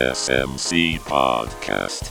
SMC Podcast.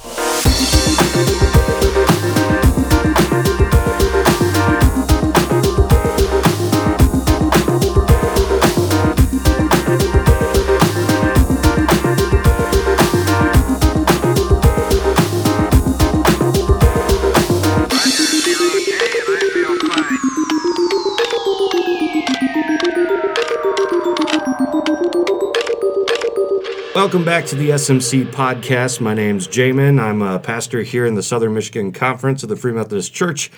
Welcome back to the SMC podcast. My name's Jamin. I'm a pastor here in the Southern Michigan Conference of the Free Methodist Church.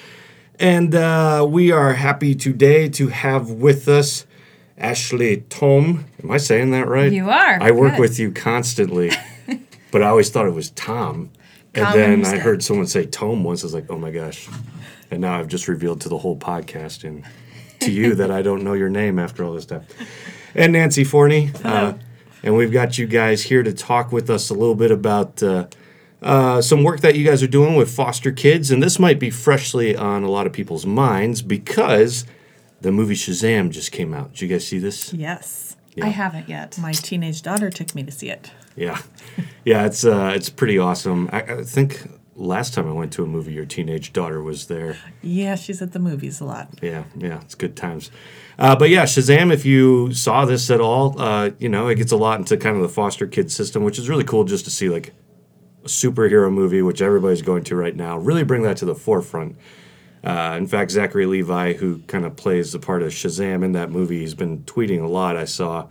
And uh, we are happy today to have with us Ashley Tohm. Am I saying that right? You are. I work Good. with you constantly, but I always thought it was Tom. And Common then I heard someone say Tom once. I was like, oh my gosh. And now I've just revealed to the whole podcast and to you that I don't know your name after all this time. And Nancy Forney. Uh, and we've got you guys here to talk with us a little bit about uh, uh, some work that you guys are doing with foster kids. And this might be freshly on a lot of people's minds because the movie Shazam just came out. Did you guys see this? Yes. I haven't yet. My teenage daughter took me to see it. Yeah, yeah, it's uh, it's pretty awesome. I, I think last time I went to a movie, your teenage daughter was there. Yeah, she's at the movies a lot. Yeah, yeah, it's good times. Uh, but yeah, Shazam, if you saw this at all, uh, you know, it gets a lot into kind of the foster kid system, which is really cool just to see like a superhero movie, which everybody's going to right now, really bring that to the forefront. Uh, in fact, Zachary Levi, who kind of plays the part of Shazam in that movie, he's been tweeting a lot. I saw,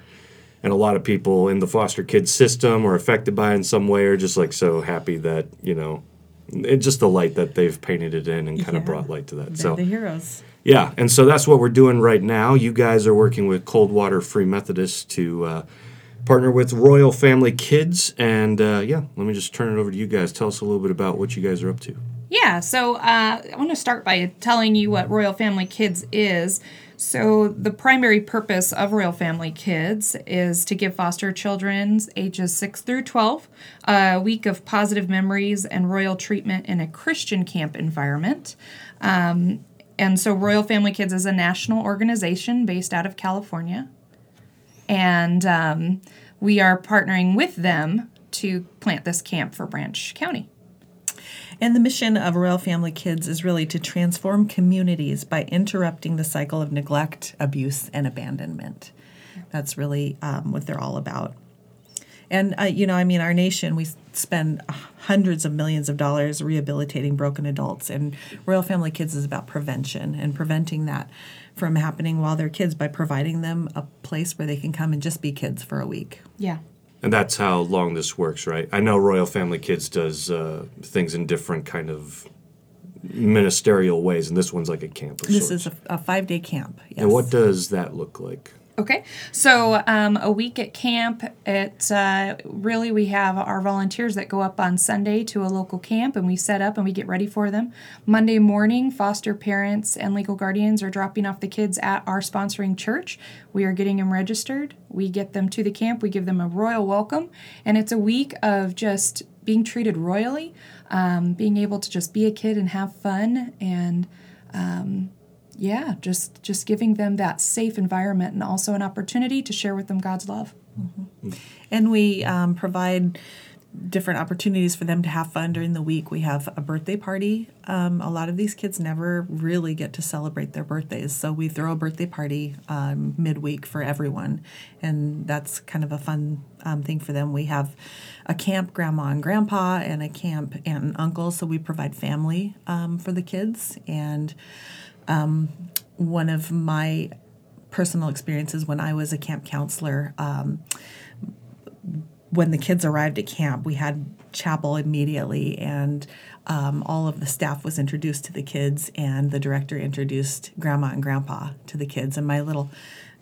and a lot of people in the foster kid system are affected by it in some way are just like so happy that you know, it, just the light that they've painted it in and kind of brought light to that. They're so the heroes. yeah, and so that's what we're doing right now. You guys are working with Coldwater Free Methodist to uh, partner with Royal Family Kids, and uh, yeah, let me just turn it over to you guys. Tell us a little bit about what you guys are up to. Yeah, so uh, I want to start by telling you what Royal Family Kids is. So, the primary purpose of Royal Family Kids is to give foster children ages 6 through 12 a week of positive memories and royal treatment in a Christian camp environment. Um, and so, Royal Family Kids is a national organization based out of California. And um, we are partnering with them to plant this camp for Branch County. And the mission of Royal Family Kids is really to transform communities by interrupting the cycle of neglect, abuse, and abandonment. That's really um, what they're all about. And, uh, you know, I mean, our nation, we spend hundreds of millions of dollars rehabilitating broken adults. And Royal Family Kids is about prevention and preventing that from happening while they're kids by providing them a place where they can come and just be kids for a week. Yeah. And that's how long this works, right? I know Royal Family Kids does uh, things in different kind of ministerial ways, and this one's like a camp. Of This sorts. is a, a five day camp. Yes. And what does that look like? Okay, so um, a week at camp. It uh, really we have our volunteers that go up on Sunday to a local camp, and we set up and we get ready for them. Monday morning, foster parents and legal guardians are dropping off the kids at our sponsoring church. We are getting them registered. We get them to the camp. We give them a royal welcome, and it's a week of just being treated royally, um, being able to just be a kid and have fun and yeah just just giving them that safe environment and also an opportunity to share with them god's love And we um, provide different opportunities for them to have fun during the week. We have a birthday party. Um, a lot of these kids never really get to celebrate their birthdays, so we throw a birthday party um, midweek for everyone, and that's kind of a fun um, thing for them. We have a camp grandma and grandpa, and a camp aunt and uncle, so we provide family um, for the kids. And um, one of my personal experiences when I was a camp counselor. Um, when the kids arrived at camp, we had chapel immediately, and um, all of the staff was introduced to the kids, and the director introduced grandma and grandpa to the kids. And my little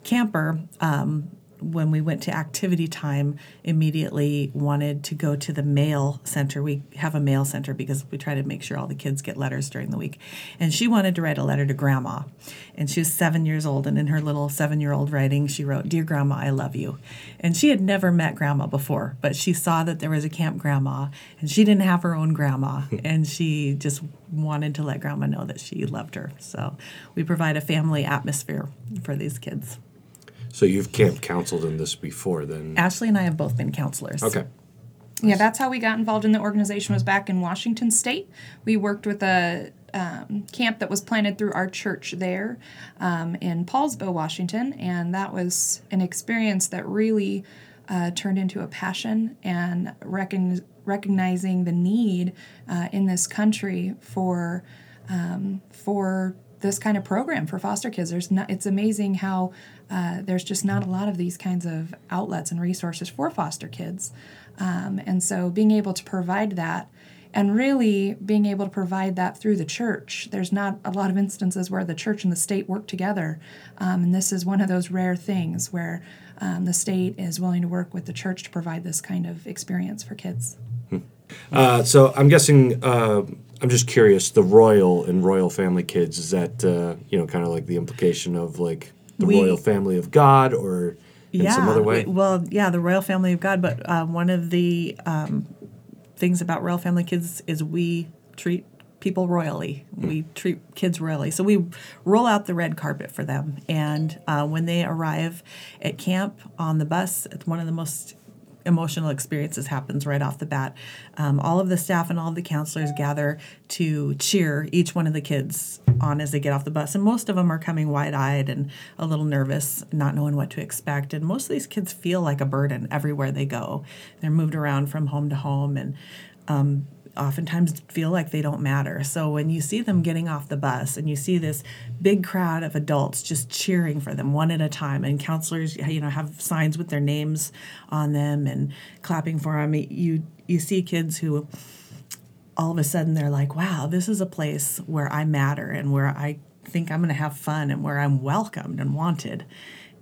camper, um, when we went to activity time, immediately wanted to go to the mail center. We have a mail center because we try to make sure all the kids get letters during the week. And she wanted to write a letter to grandma. And she was seven years old. And in her little seven year old writing, she wrote, Dear Grandma, I love you. And she had never met grandma before, but she saw that there was a camp grandma and she didn't have her own grandma. and she just wanted to let grandma know that she loved her. So we provide a family atmosphere for these kids. So you've camp counseled in this before, then? Ashley and I have both been counselors. Okay. Yeah, that's how we got involved in the organization. Was back in Washington State. We worked with a um, camp that was planted through our church there um, in Poulsbo, Washington, and that was an experience that really uh, turned into a passion and recon- recognizing the need uh, in this country for um, for this kind of program for foster kids. There's not. It's amazing how uh, there's just not a lot of these kinds of outlets and resources for foster kids, um, and so being able to provide that. And really being able to provide that through the church. There's not a lot of instances where the church and the state work together. Um, and this is one of those rare things where um, the state is willing to work with the church to provide this kind of experience for kids. Uh, so I'm guessing. Uh, I'm just curious. The royal and royal family kids is that uh, you know kind of like the implication of like the We- royal family of God or in some other way? we- Well, yeah, the royal family of God. But uh, one of the um, things about royal family kids is we treat people royally. We treat kids royally. So we roll out the red carpet for them. And uh, when they arrive at camp on the bus, it's one of the most emotional experiences happens right off the bat. Um, all of the staff and all of the counselors gather to cheer each one of the kids on as they get off the bus. And most of them are coming wide eyed and a little nervous, not knowing what to expect. And most of these kids feel like a burden everywhere they go. They're moved around from home to home and um, oftentimes feel like they don't matter. So when you see them getting off the bus and you see this big crowd of adults just cheering for them one at a time and counselors you know have signs with their names on them and clapping for them you you see kids who all of a sudden they're like wow this is a place where I matter and where I think I'm going to have fun and where I'm welcomed and wanted.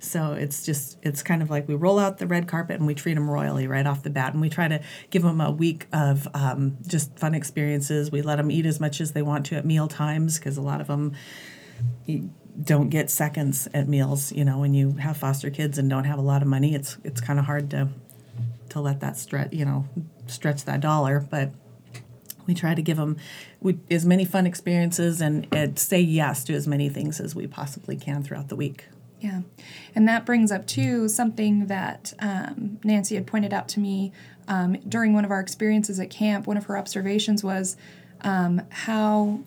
So it's just it's kind of like we roll out the red carpet and we treat them royally right off the bat, and we try to give them a week of um, just fun experiences. We let them eat as much as they want to at meal times because a lot of them don't get seconds at meals. You know, when you have foster kids and don't have a lot of money, it's it's kind of hard to to let that stretch you know stretch that dollar, but we try to give them we, as many fun experiences and, and say yes to as many things as we possibly can throughout the week. Yeah. And that brings up, too, something that um, Nancy had pointed out to me um, during one of our experiences at camp. One of her observations was um, how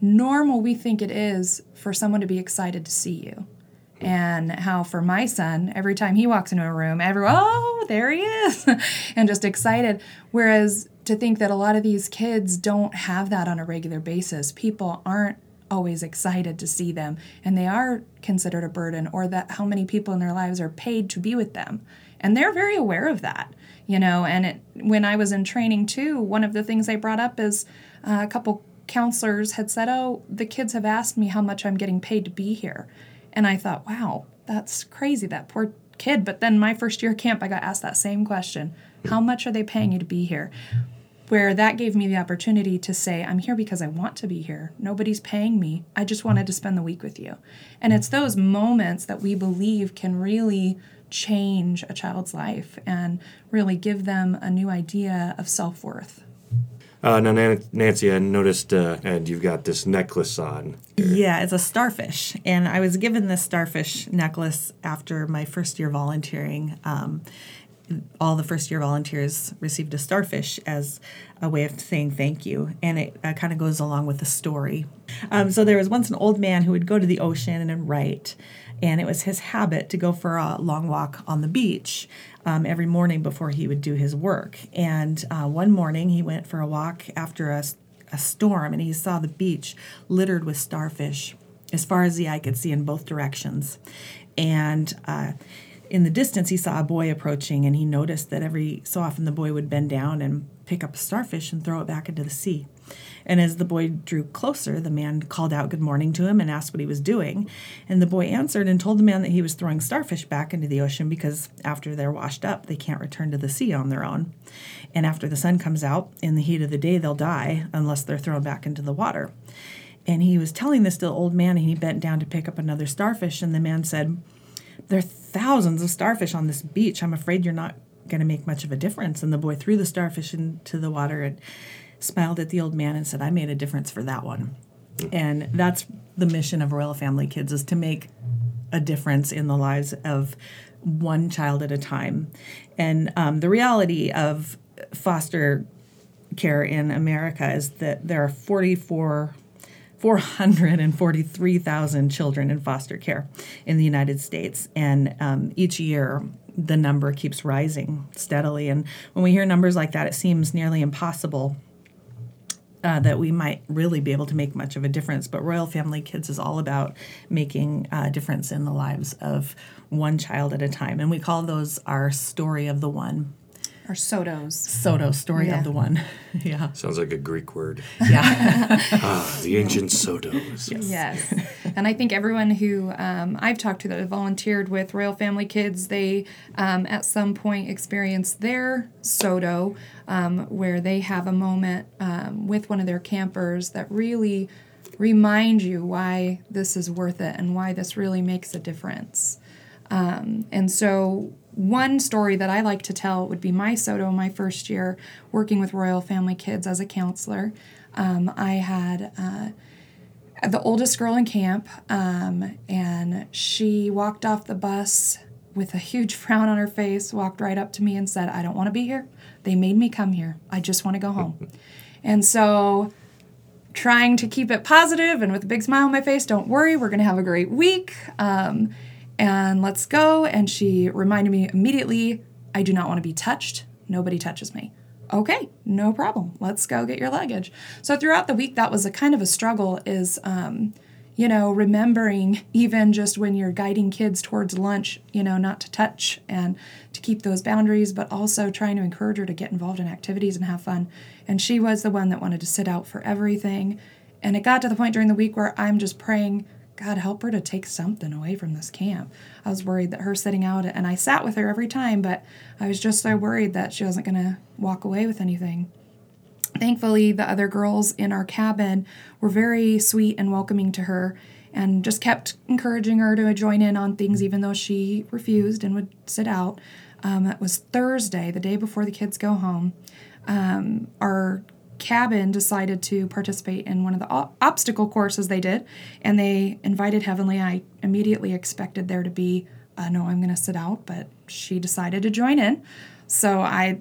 normal we think it is for someone to be excited to see you. And how for my son, every time he walks into a room, everyone, oh, there he is, and just excited. Whereas to think that a lot of these kids don't have that on a regular basis, people aren't always excited to see them and they are considered a burden or that how many people in their lives are paid to be with them. And they're very aware of that you know and it, when i was in training too one of the things they brought up is uh, a couple counselors had said oh the kids have asked me how much i'm getting paid to be here. And i thought wow that's crazy that poor kid. But then my first year camp i got asked that same question how much are they paying you to be here where that gave me the opportunity to say, I'm here because I want to be here. Nobody's paying me. I just wanted to spend the week with you. And it's those moments that we believe can really change a child's life and really give them a new idea of self worth. Uh, now, Nancy, I noticed, uh, and you've got this necklace on. Yeah, it's a starfish. And I was given this starfish necklace after my first year volunteering. Um, all the first year volunteers received a starfish as a way of saying thank you. And it uh, kind of goes along with the story. Um, so there was once an old man who would go to the ocean and write. And it was his habit to go for a long walk on the beach um, every morning before he would do his work. And uh, one morning he went for a walk after a, a storm and he saw the beach littered with starfish as far as the eye could see in both directions. And uh, in the distance, he saw a boy approaching, and he noticed that every so often the boy would bend down and pick up a starfish and throw it back into the sea. And as the boy drew closer, the man called out good morning to him and asked what he was doing. And the boy answered and told the man that he was throwing starfish back into the ocean because after they're washed up, they can't return to the sea on their own. And after the sun comes out in the heat of the day, they'll die unless they're thrown back into the water. And he was telling this to the old man, and he bent down to pick up another starfish. And the man said, There are thousands of starfish on this beach. I'm afraid you're not going to make much of a difference. And the boy threw the starfish into the water and smiled at the old man and said, I made a difference for that one. And that's the mission of Royal Family Kids is to make a difference in the lives of one child at a time. And um, the reality of foster care in America is that there are 44 443,000 children in foster care in the United States. And um, each year, the number keeps rising steadily. And when we hear numbers like that, it seems nearly impossible uh, that we might really be able to make much of a difference. But Royal Family Kids is all about making a difference in the lives of one child at a time. And we call those our story of the one. Or Sotos. Soto, story Yeah. of the one. yeah. Sounds like a Greek word. Yeah. Ah, the ancient Sotos. Yes. yes. and I think everyone who um, I've talked to that have volunteered with Royal Family Kids, they um, at some point experience their SOTO um, where they have a moment um, with one of their campers that really remind you why this is worth it and why this really makes a difference. Um, and so, one story that I like to tell would be my SOTO, my first year working with Royal Family Kids as a counselor. Um, I had uh, the oldest girl in camp, um, and she walked off the bus with a huge frown on her face, walked right up to me and said, I don't want to be here. They made me come here. I just want to go home. and so, trying to keep it positive and with a big smile on my face, don't worry, we're going to have a great week. Um, and let's go. And she reminded me immediately, I do not want to be touched. Nobody touches me. Okay, no problem. Let's go get your luggage. So throughout the week, that was a kind of a struggle. Is um, you know remembering even just when you're guiding kids towards lunch, you know, not to touch and to keep those boundaries, but also trying to encourage her to get involved in activities and have fun. And she was the one that wanted to sit out for everything. And it got to the point during the week where I'm just praying, God, help her to take something away from this camp. I was worried that her sitting out, and I sat with her every time, but I was just so worried that she wasn't going to walk away with anything. Thankfully, the other girls in our cabin were very sweet and welcoming to her and just kept encouraging her to join in on things, even though she refused and would sit out. Um, it was Thursday, the day before the kids go home. Um, our cabin decided to participate in one of the o- obstacle courses they did, and they invited Heavenly. I immediately expected there to be, uh, no, I'm going to sit out, but she decided to join in. So I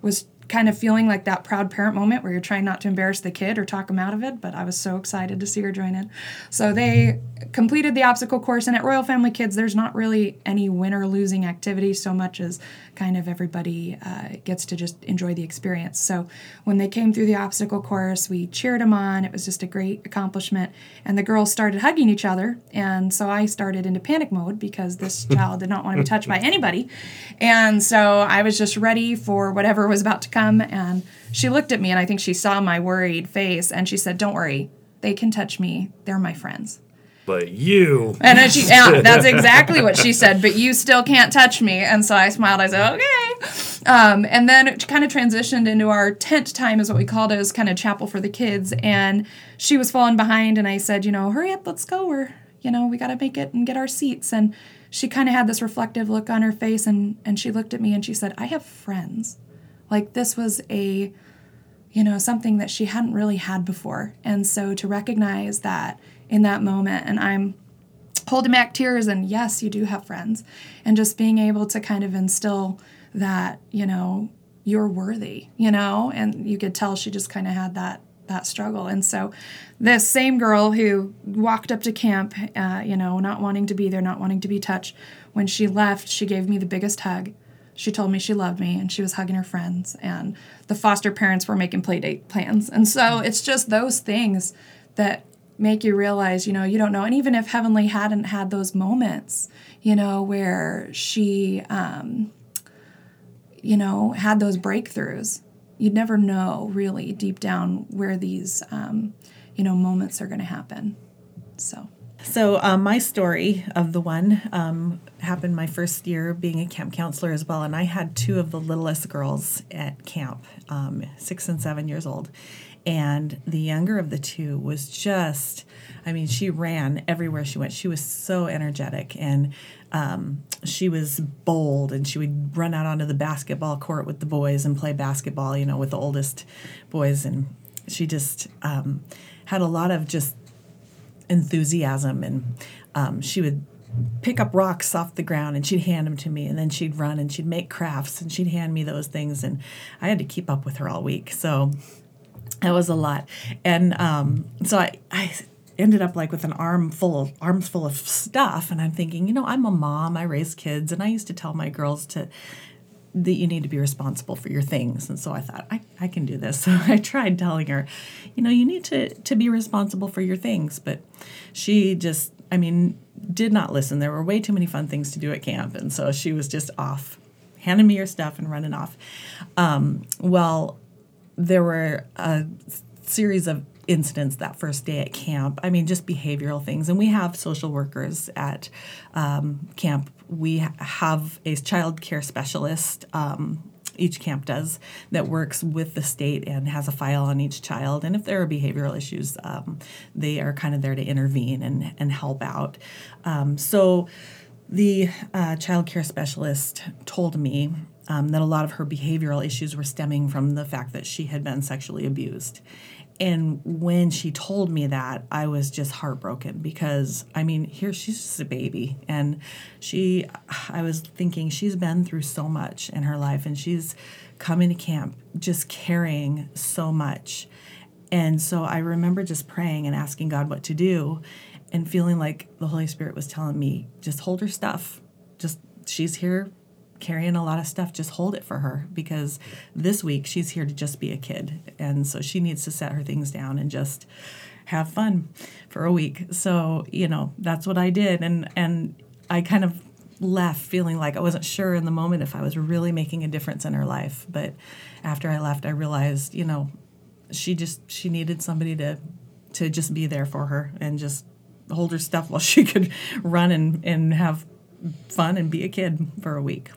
was kind of feeling like that proud parent moment where you're trying not to embarrass the kid or talk them out of it, but I was so excited to see her join in. So they completed the obstacle course, and at Royal Family Kids, there's not really any win or losing activity so much as kind of everybody uh, gets to just enjoy the experience. So when they came through the obstacle course, we cheered them on. It was just a great accomplishment, and the girls started hugging each other, and so I started into panic mode because this child did not want to be touched by anybody, and so I was just ready for whatever was about to come. And she looked at me, and I think she saw my worried face, and she said, "Don't worry, they can touch me. They're my friends." But you. And then she, yeah, that's exactly what she said. But you still can't touch me. And so I smiled. I said, okay. Um, and then it kind of transitioned into our tent time, is what we called it. It was kind of chapel for the kids. And she was falling behind, and I said, you know, hurry up, let's go. We're, you know, we got to make it and get our seats. And she kind of had this reflective look on her face, and and she looked at me and she said, I have friends. Like this was a you know, something that she hadn't really had before. And so to recognize that in that moment, and I'm holding back tears, and yes, you do have friends, and just being able to kind of instill that, you know, you're worthy, you know, and you could tell she just kind of had that that struggle. And so, this same girl who walked up to camp, uh, you know, not wanting to be there, not wanting to be touched, when she left, she gave me the biggest hug. She told me she loved me and she was hugging her friends, and the foster parents were making play date plans. And so, it's just those things that make you realize, you know, you don't know. And even if Heavenly hadn't had those moments, you know, where she, um, you know, had those breakthroughs, you'd never know really deep down where these, um, you know, moments are going to happen. So. So um, my story of the one um, happened my first year being a camp counselor as well, and I had two of the littlest girls at camp, um, six and seven years old, and the younger of the two was just, I mean, she ran everywhere she went. She was so energetic and. Um, she was bold and she would run out onto the basketball court with the boys and play basketball, you know, with the oldest boys. And she just um, had a lot of just enthusiasm and um, she would pick up rocks off the ground and she'd hand them to me and then she'd run and she'd make crafts and she'd hand me those things and i had to keep up with her all week. So that was a lot. And um, so I, I ended up like with an arm full of arms full of stuff and i'm thinking you know i'm a mom i raise kids and i used to tell my girls to that you need to be responsible for your things. And so i thought i, I can do this. So i tried telling her you know you need to to be responsible for your things. But she just i mean did not listen. There were way too many fun things to do at camp. And so she was just off handing me her stuff and running off. Um, well there were a series of incidents that first day at camp. I mean, just behavioral things. And we have social workers at um, camp. We have a child care specialist. Um, each camp does that works with the state and has a file on each child. And if there are behavioral issues, um, they are kind of there to intervene and, and help out. Um, so the uh, child care specialist told me um, that a lot of her behavioral issues were stemming from the fact that she had been sexually abused. And when she told me that, I was just heartbroken because I mean, here she's just a baby. And she, I was thinking, she's been through so much in her life and she's coming to camp just carrying so much. And so I remember just praying and asking God what to do and feeling like the Holy Spirit was telling me, just hold her stuff. Just, she's here carrying a lot of stuff, just hold it for her because this week she's here to just be a kid. And so she needs to set her things down and just have fun for a week. So, you know, that's what I did. And, and I kind of left feeling like I wasn't sure in the moment if I was really making a difference in her life. But after I left, I realized, you know, she just, she needed somebody to, to just be there for her and just hold her stuff while she could run and, and have fun and be a kid for a week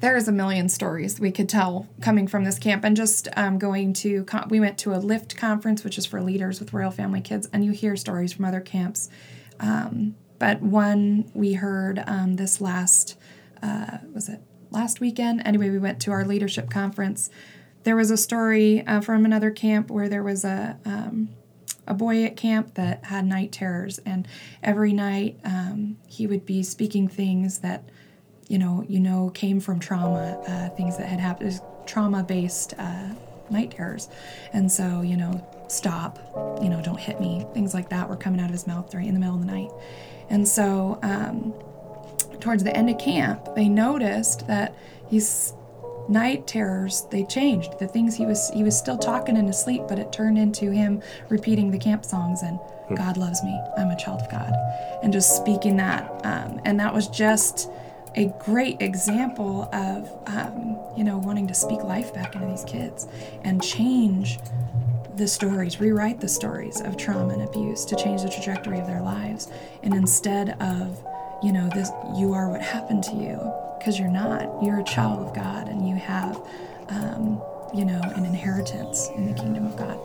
there's a million stories we could tell coming from this camp. And just um, going to we went to a lift conference which is for leaders with royal family kids and you hear stories from other camps. Um, but one we heard um, this last uh, was it last weekend? Anyway we went to our leadership conference. There was a story uh, from another camp where there was a um, a boy at camp that had night terrors. And every night um, he would be speaking things that you know, you know, came from trauma, uh, things that had happened, trauma-based uh, night terrors, and so you know, stop, you know, don't hit me, things like that were coming out of his mouth during in the middle of the night, and so um, towards the end of camp, they noticed that these night terrors they changed. The things he was he was still talking in his sleep, but it turned into him repeating the camp songs and. God loves me. I'm a child of God, and just speaking that, um, and that was just a great example of um, you know wanting to speak life back into these kids and change the stories rewrite the stories of trauma and abuse to change the trajectory of their lives. And instead of you know this you are what happened to you because you're not. You're a child of god and you have um, you know an inheritance in the kingdom of god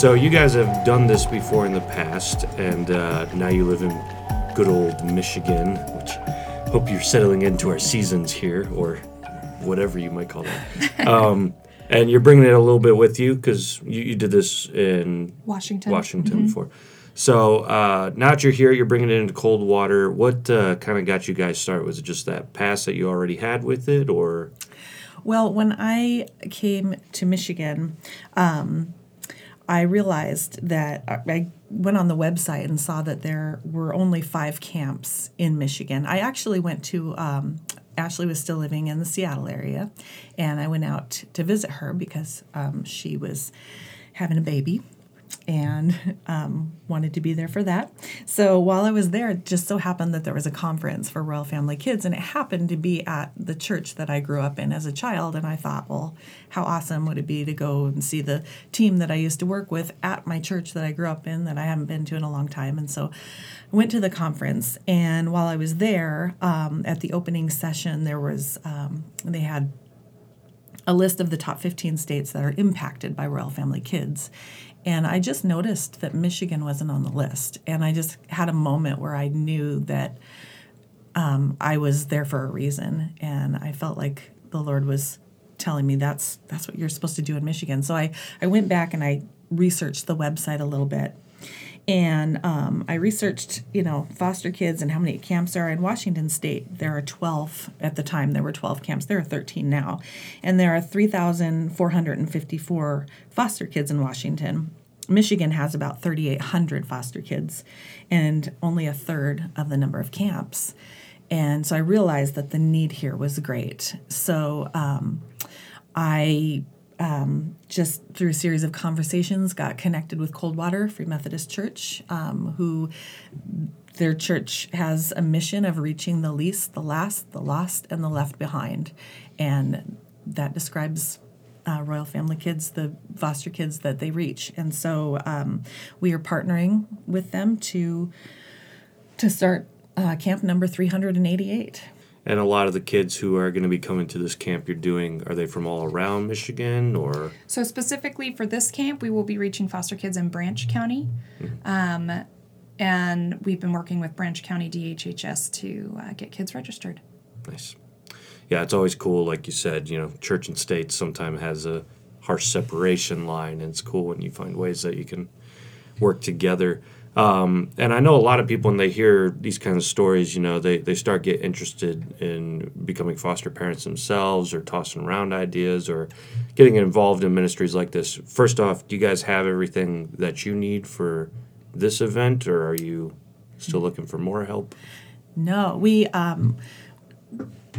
So you guys have done this before in the past, and uh, now you live in good old Michigan, which hope you're settling into our seasons here, or whatever you might call that. Um, and you're bringing it a little bit with you because you, you, did this in Washington. Washington mm-hmm. before. So uh, now that you're here, you're bringing it into Coldwater. What uh, kind of got you guys started? Was it just that pass that you already had with it, or? Well, when I came to Michigan, um, I realized that I went on the website and saw that there were only five camps in Michigan. I actually went to, um, Ashley was still living in the Seattle area, and I went out to visit her because um, she was having a baby. And um, wanted to be there for that. So while I was there, it just so happened that there was a conference for Royal Family Kids, and it happened to be at the church that I grew up in as a child. And I thought, well, how awesome would it be to go and see the team that I used to work with at my church that I grew up in that I haven't been to in a long time? And so I went to the conference, and while I was there um, at the opening session, there was um, they had a list of the top 15 states that are impacted by royal family kids. And I just noticed that Michigan wasn't on the list. And I just had a moment where I knew that um, I was there for a reason. And I felt like the Lord was telling me that's that's what you're supposed to do in Michigan. So I, I went back and I researched the website a little bit and um, I researched, you know, foster kids and how many camps are in Washington State. There are 12 at the time. There were 12 camps. There are 13 now, and there are 3,454 foster kids in Washington. Michigan has about 3,800 foster kids, and only a third of the number of camps. And so I realized that the need here was great. So um, I um, just through a series of conversations, got connected with Coldwater Free Methodist Church, um, who their church has a mission of reaching the least, the last, the lost, and the left behind. And that describes uh, Royal Family Kids, the foster kids that they reach. And so um, we are partnering with them to to start uh, camp number 388. And a lot of the kids who are going to be coming to this camp you're doing, are they from all around Michigan or? So, specifically for this camp, we will be reaching foster kids in Branch County. Um, and we've been working with Branch County DHHS to uh, get kids registered. Nice. Yeah, it's always cool, like you said, you know, church and state sometimes has a harsh separation line, and it's cool when you find ways that you can work together. Um, and I know a lot of people when they hear these kinds of stories, you know, they, they start get interested in becoming foster parents themselves or tossing around ideas or getting involved in ministries like this. First off, do you guys have everything that you need for this event or are you still looking for more help? No, we um,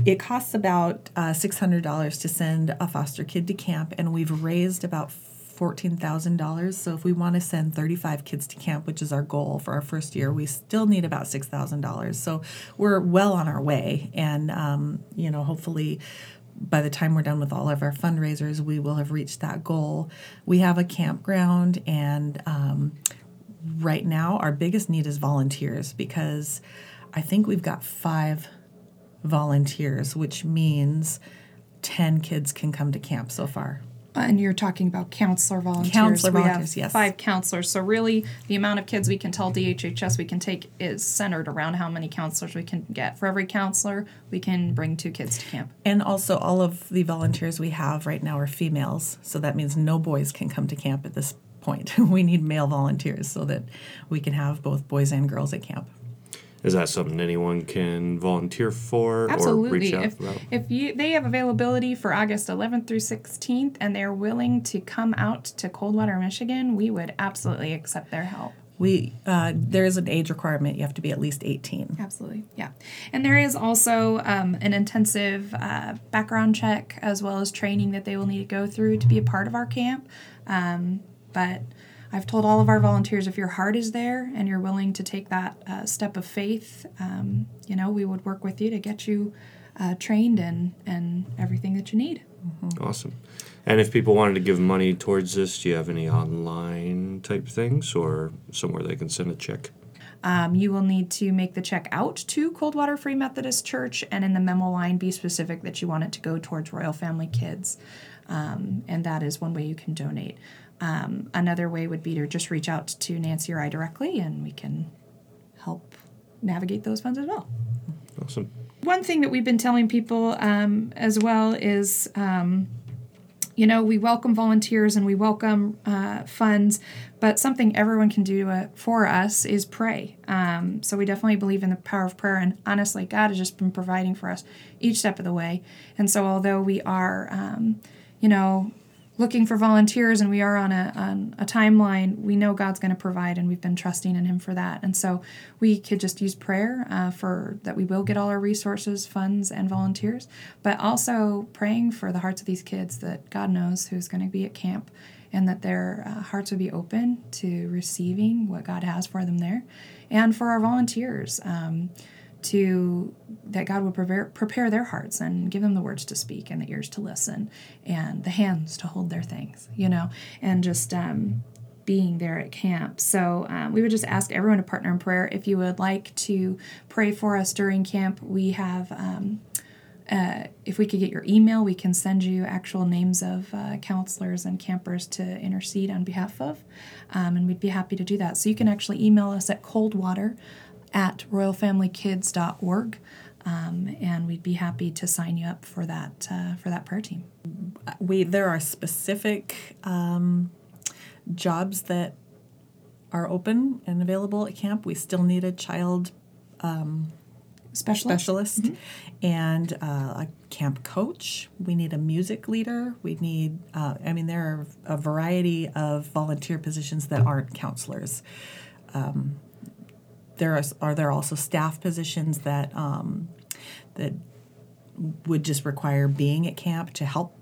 it costs about uh, six hundred dollars to send a foster kid to camp, and we've raised about fourteen thousand dollars. So if we want to send thirty-five kids to camp, which is our goal for our first year, we still need about six thousand dollars. So we're well on our way, and um, you know, hopefully. By the time we're done with all of our fundraisers, we will have reached that goal. We have a campground, and um, right now our biggest need is volunteers because I think we've got five volunteers, which means 10 kids can come to camp so far. And you're talking about counselor volunteers. Counselor we volunteers, have yes. Five counselors. So really, the amount of kids we can tell DHHS we can take is centered around how many counselors we can get. For every counselor, we can bring two kids to camp. And also, all of the volunteers we have right now are females, so that means no boys can come to camp at this point. we need male volunteers so that we can have both boys and girls at camp. Is that something anyone can volunteer for or reach Absolutely. out If, about? if you they have availability for August 11th through 16th and they're willing to come out to Coldwater, Michigan, we would absolutely accept their help. We uh, there is an age requirement; you have to be at least eighteen. Absolutely, yeah. And there is also um, an intensive uh, background check as well as training that they will need to go through to be a part of our camp. Um, but I've told all of our volunteers if your heart is there and you're willing to take that uh, step of faith, um, you know, we would work with you to get you uh, trained and, and everything that you need. Awesome. And if people wanted to give money towards this, do you have any online type things or somewhere they can send a check? Um, you will need to make the check out to Coldwater Free Methodist Church and in the memo line be specific that you want it to go towards Royal Family Kids. Um, and that is one way you can donate. Um, another way would be to just reach out to Nancy or I directly and we can help navigate those funds as well. Awesome. One thing that we've been telling people um, as well is, um, you know, we welcome volunteers and we welcome uh, funds, but something everyone can do uh, for us is pray. Um, so we definitely believe in the power of prayer, and honestly, God has just been providing for us each step of the way. And so, although we are, um, you know, looking for volunteers and we are on a, on a timeline, we know God's going to provide and we've been trusting in Him for that. And so we could just use prayer uh, for that we will get all our resources, funds, and volunteers, but also praying for the hearts of these kids that God knows who's going to be at camp and that their uh, hearts would be open to receiving what God has for them there. And for our volunteers, um, to that God would prepare, prepare their hearts and give them the words to speak and the ears to listen and the hands to hold their things, you know, and just um, being there at camp. So um, we would just ask everyone to partner in prayer. If you would like to pray for us during camp, we have. Um, uh, if we could get your email, we can send you actual names of uh, counselors and campers to intercede on behalf of, um, and we'd be happy to do that. So you can actually email us at coldwater at royalfamilykids.org, um, and we'd be happy to sign you up for that uh, for that prayer team. We there are specific um, jobs that are open and available at camp. We still need a child Specialist. specialist and uh, a camp coach. We need a music leader. We need, uh, I mean, there are a variety of volunteer positions that aren't counselors. Um, there are, are there also staff positions that um, that would just require being at camp to help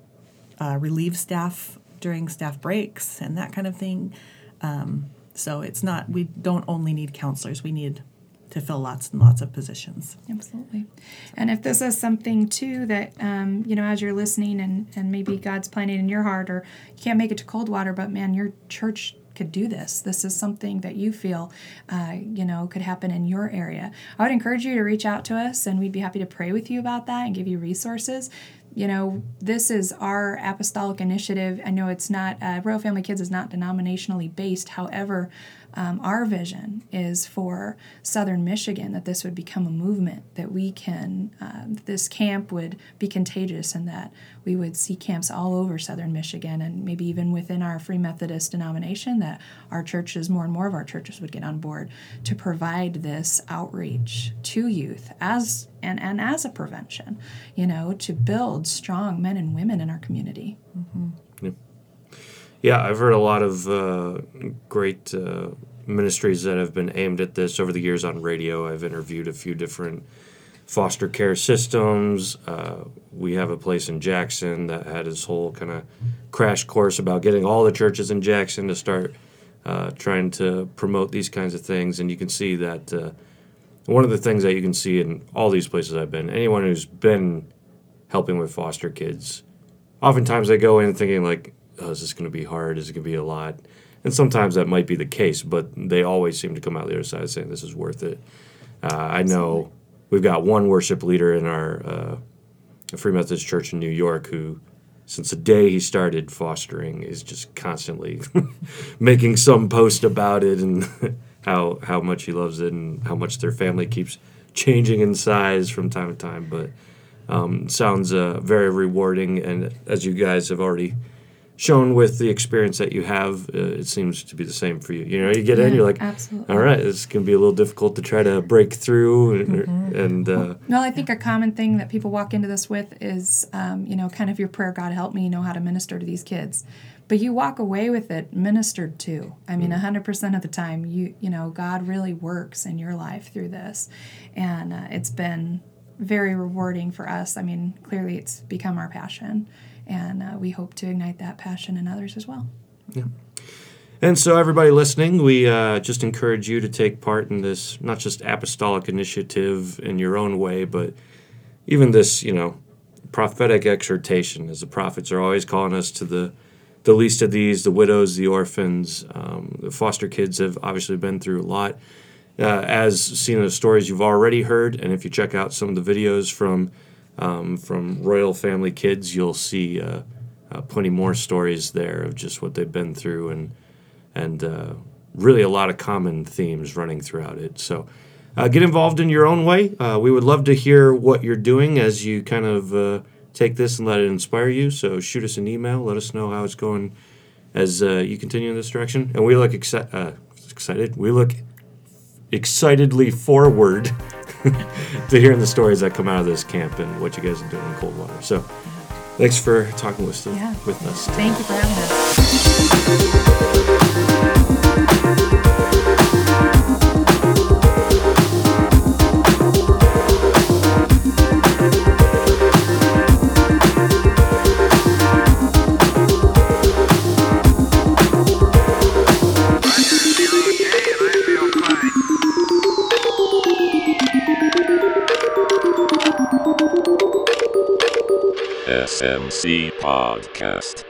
uh, relieve staff during staff breaks and that kind of thing. Um, so it's not we don't only need counselors. We need to fill lots and lots of positions. Absolutely. And if this is something too that um, you know, as you're listening and and maybe God's planning in your heart, or you can't make it to Coldwater, but man, your church could do this. This is something that you feel, uh, you know, could happen in your area. I would encourage you to reach out to us, and we'd be happy to pray with you about that and give you resources. You know, this is our apostolic initiative. I know it's not uh, Royal Family Kids is not denominationally based. However, um, our vision is for Southern Michigan that this would become a movement, that we can, uh, this camp would be contagious, and that we would see camps all over Southern Michigan, and maybe even within our Free Methodist denomination, that our churches, more and more of our churches, would get on board to provide this outreach to youth as and, and as a prevention, you know, to build strong men and women in our community. Yeah, I've heard a lot of uh, great uh, ministries that have been aimed at this over the years on radio. I've interviewed a few different foster care systems. Uh, we have a place in Jackson that had his whole kind of crash course about getting all the churches in Jackson to start uh, trying to promote these kinds of things. And you can see that uh, one of the things that you can see in all these places I've been, anyone who's been helping with foster kids, oftentimes they go in thinking like, oh, is this going to be hard? Is it going to be a lot? And sometimes that might be the case, but they always seem to come out the other side saying this is worth it. Uh, I know we've got one worship leader in our uh, Free Methodist Church in New York who, since the day he started fostering, is just constantly making some post about it and how how much he loves it and how much their family keeps changing in size from time to time. But um, sounds uh, very rewarding, and as you guys have already shown with the experience that you have, uh, it seems to be the same for you. You know, you get in, you're like, absolutely. all right, it's going to be a little difficult to try to break through, and, and uh, Well, I think a common thing that people walk into this with is, um, you know, kind of your prayer, God help me know how to minister to these kids. But you walk away with it ministered to. I mean, 100% of the time, you you know, God really works in your life through this. And uh, it's been very rewarding for us. I mean, clearly it's become our passion. And uh, we hope to ignite that passion in others as well. Yeah. And so, everybody listening, we uh, just encourage you to take part in this not just apostolic initiative in your own way, but even this, you know, prophetic exhortation, as the prophets are always calling us to the the least of these, the widows, the orphans. Um, the foster kids have obviously been through a lot. Uh, as seen in the stories you've already heard, and if you check out some of the videos from um, from Royal Family Kids, you'll see uh, uh, plenty more stories there of just what they've been through and and uh, really a lot of common themes running throughout it. So uh, get involved in your own way. Uh, we would love to hear what you're doing as you kind of uh, take this and let it inspire you. So shoot us an email. Let us know how it's going as you continue in this direction. And we look exci- excited. We look excitedly forward to hearing the stories that come out of this camp and what you guys are doing in Coldwater. So Thanks for talking with, Yeah. with us. Thank you for having us. Podcast.